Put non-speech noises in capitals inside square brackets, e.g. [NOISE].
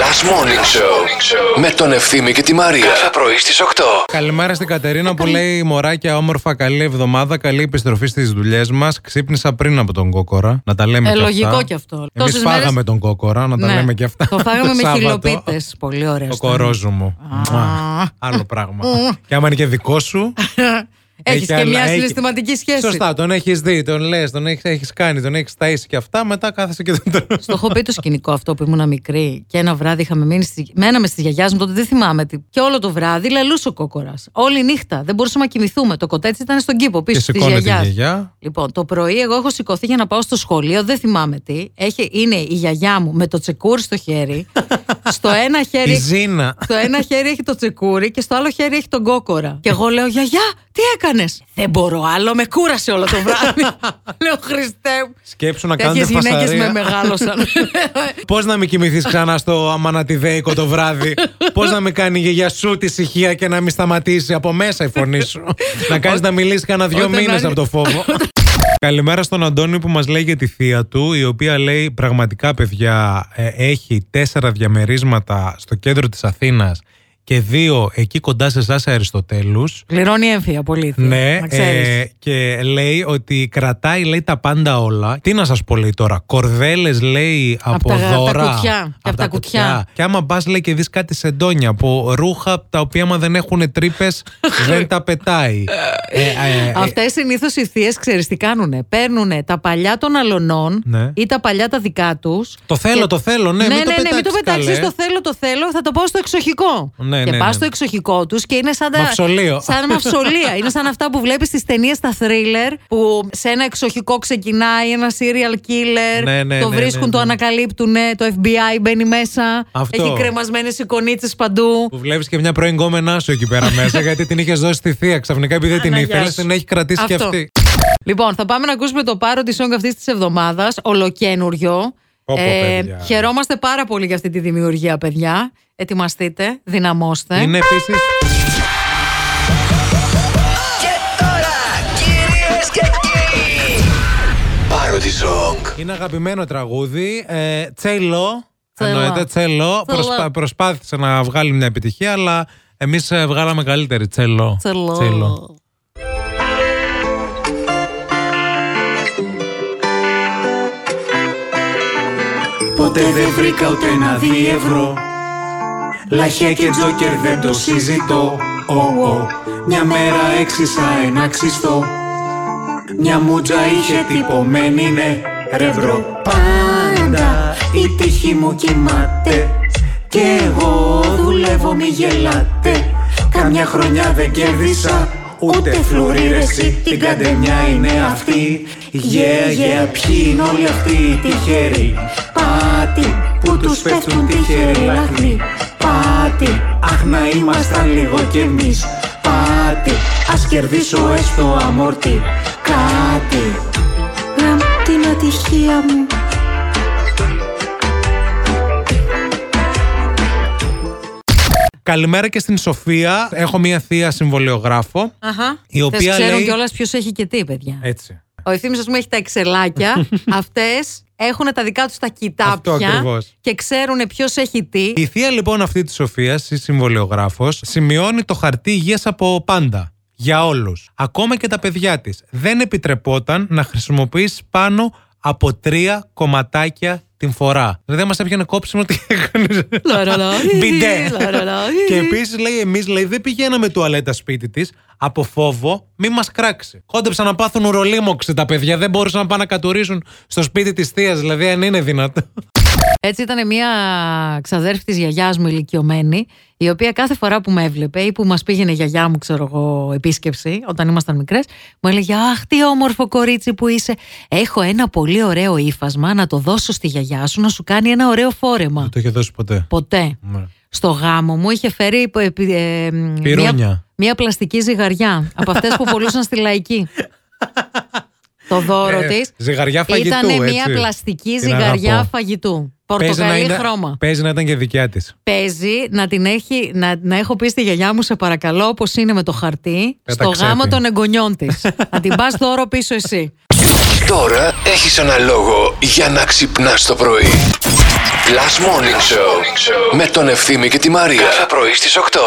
Last Morning Show με τον Ευθύμη και τη Μαρία. Κάθε πρωί στις 8. Καλημέρα στην Κατερίνα που λέει Μωράκια, όμορφα, καλή εβδομάδα, καλή επιστροφή στις δουλειές μας. Ξύπνησα πριν από τον κόκορα. Να τα λέμε Ε, και λογικό αυτά. κι αυτό. Εμείς Τόσες φάγαμε μέρες- τον κόκορα, να τα Ναι. λέμε και αυτά. Το φάγαμε [LAUGHS] με Σάββατο. χιλοπίτε. Πολύ ωραία. Το κορόζου μου. Μουα. Άλλο πράγμα. και άμα είναι και δικό σου. [LAUGHS] Έχεις και άλλα- μια έχει- συναισθηματική σχέση. Σωστά, τον έχεις δει, τον λες, τον έχει κάνει, τον έχεις ταΐσει και αυτά. Μετά κάθεσαι και τον τρως. Στο έχω πει το σκηνικό αυτό που ήμουν μικρή και ένα βράδυ είχαμε μείνει. Στη... Μέναμε στη γιαγιάς μου, τότε δεν θυμάμαι τι. Και όλο το βράδυ λαλούσε ο κόκορας. Όλη νύχτα. Δεν μπορούσαμε να κοιμηθούμε. Το κοτέτσι ήταν στον κήπο πίσω Και τη σηκώνεται η γιαγιάς. γιαγιά. Λοιπόν, το πρωί εγώ έχω σηκωθεί για να πάω στο σχολείο, δεν θυμάμαι τι. Έχει, είναι η γιαγιά μου με το τσεκούρι στο χέρι. Στο ένα Η χέρι. Ζήνα. Στο ένα χέρι έχει το τσεκούρι και στο άλλο χέρι έχει τον κόκορα. Και εγώ λέω, Γιαγιά, τι έκανες; Δεν μπορώ άλλο, με κούρασε όλο το βράδυ. [LAUGHS] λέω, Χριστέ μου. Σκέψου να Τέτοιες κάνετε γυναίκες φασαρία. με μεγάλωσαν. [LAUGHS] Πώς να μην κοιμηθείς ξανά στο αμανατιδέικο το βράδυ; Πώς να μην κάνει η γιαγιά σου τη ησυχία και να μην σταματήσει από μέσα η φωνή σου; [LAUGHS] να κάνεις να μιλήσεις κανένα δύο Όταν μήνες άρει- από το φόβο. Καλημέρα στον Αντώνη που μας λέει για τη θεία του, η οποία λέει πραγματικά παιδιά ε, έχει τέσσερα διαμερίσματα στο κέντρο της Αθήνας και δύο εκεί κοντά σε εσάς Αριστοτέλους. Πληρώνει έμφυα πολύ. Ναι, να ξέρεις. ε, και λέει ότι κρατάει λέει τα πάντα όλα. Τι να σας πω λέει τώρα, κορδέλες λέει από Απ' τα- τα δώρα. κουτιά, και απ' τα κουτιά. Και άμα πας λέει και δεις κάτι σεντόνια από ρούχα τα οποία άμα δεν έχουν τρύπες [LAUGHS] δεν τα πετάει. ε, ε, ε, Αυτές συνήθως οι θείες ξέρεις τι κάνουνε; Παίρνουν τα παλιά των αλωνών Ναι. ή τα παλιά τα δικά τους. Το θέλω, το θέλω, ναι, ναι, μην το ναι, ναι, μην το πετάξεις, πετάξεις. καλέ. Το θέλω, το θέλω, θα το πάω στο εξοχικό. Ναι, και ναι, πας ναι. στο εξοχικό τους και είναι σαν τα. Μαυσολείο. Σαν μαυσολία. είναι σαν αυτά που βλέπεις στις ταινίες τα thriller που σε ένα εξοχικό ξεκινάει ένα serial killer. Ναι, ναι, το ναι, βρίσκουν, ναι, το ναι. ανακαλύπτουν, το FBI μπαίνει μέσα. Αυτό. Έχει κρεμασμένες εικονίτσες παντού. Που βλέπεις και μια πρώην γκόμενά σου εκεί πέρα μέσα, [LAUGHS] γιατί την είχες δώσει στη θεία. Ξαφνικά επειδή δεν την Αναγιά ήθελες, σου. την έχει κρατήσει και Αυτό. αυτή. Λοιπόν, θα πάμε να ακούσουμε το πάρο τη song αυτής της εβδομάδας, ολοκένουριο. Πω, πω, παιδιά. χαιρόμαστε πάρα πολύ για αυτή τη δημιουργία, παιδιά. Ετοιμαστείτε, δυναμώστε. Είναι επίση. Και τώρα, κυρίες και κύριοι, Parody Song. Είναι αγαπημένο τραγούδι. Ε, τσέλο. Τσέλο. Εννοείται τσέλο. Προσπά, προσπάθησε να βγάλει μια επιτυχία, αλλά εμείς βγάλαμε καλύτερη τσέλο. Τσελό. Ποτέ δεν βρήκα ούτε ένα δι ευρώ Λαχέ και τζόκερ δεν το συζητώ. Ω, ω. Μια μέρα έξισα ένα ξυστό. Μια μούτζα είχε τυπωμένη ναι ρευρό. Πάντα η τύχη μου κοιμάται. Και εγώ δουλεύω μη γελάτε. Καμιά χρονιά δεν κέρδισα Ούτε φλουρί ρε εσύ την καντεμιά είναι αυτή. Yeah, yeah, ποιοι είναι όλοι αυτοί οι τυχεροί Πάτη που τους πέφτουν τυχεροί λαχνοί Πάτη, αχ να ήμασταν λίγο κι εμείς Πάτη, ας κερδίσω έστω αμόρτι Κάτι Γραμ την ατυχία μου Καλημέρα και στην Σοφία. Έχω μια θεία συμβολιογράφο. Αχα. Η οποία ξέρουν λέει- κιόλας ποιος έχει και τι, παιδιά. Έτσι. Ο ευθύνη, ας πούμε, έχει τα εξελάκια. [LAUGHS] Αυτές έχουν τα δικά τους τα Αυτό κοιτάπια ακριβώς. και ξέρουν ποιος έχει τι. Η θεία λοιπόν αυτή της Σοφίας, η συμβολιογράφος, σημειώνει το χαρτί υγείας από πάντα. Για όλους. Ακόμα και τα παιδιά της. Δεν επιτρεπόταν να χρησιμοποιήσει πάνω από τρία κομματάκια την φορά. Δηλαδή, μα έπιανε κόψιμο τι έκανες; Λαραλα, Μπιντέ. λαραλα. Και επίσης λέει, εμείς λέει, δεν πηγαίναμε τουαλέτα σπίτι της από φόβο μη μας κράξει. Κόντεψαν να πάθουν ουρολίμωξη τα παιδιά. Δεν μπορούσαν να πάνε να κατουρίσουν στο σπίτι της θείας, δηλαδή, αν είναι δυνατό. Έτσι ήταν μια ξαδέρφη της γιαγιάς μου ηλικιωμένη, η οποία κάθε φορά που με έβλεπε ή που μας πήγαινε η γιαγιά μου, ξέρω εγώ, επίσκεψη, όταν ήμασταν μικρές, μου έλεγε «Αχ, τι όμορφο κορίτσι που είσαι. Έχω ένα πολύ ωραίο ύφασμα να το δώσω στη γιαγιά σου να σου κάνει ένα ωραίο φόρεμα». Δεν το είχε δώσει ποτέ. Ποτέ. Ναι. Στο γάμο μου είχε φέρει ε, ε, ε, Πυρούνια. μια, μια πλαστική ζυγαριά από αυτές που [LAUGHS] πουλούσαν στη λαϊκή. Το δώρο Ε, της ζυγαριά φαγητού, ήταν μια έτσι. πλαστική Την ζυγαριά αγαπώ. φαγητού. Παίζει να, Πορτοκαλί είναι, χρώμα. παίζει να ήταν και δικιά της. Παίζει να, την έχει, να, να έχω πει στη γιαγιά μου, σε παρακαλώ, όπως είναι με το χαρτί, Πέτα στο ξέφη. γάμο των εγγονιών της. να την πας δώρο πίσω εσύ. Τώρα έχεις ένα λόγο για να ξυπνάς το πρωί. Last Morning Show με τον Ευθύμη και τη Μαρία. Κάθε πρωί στις 8.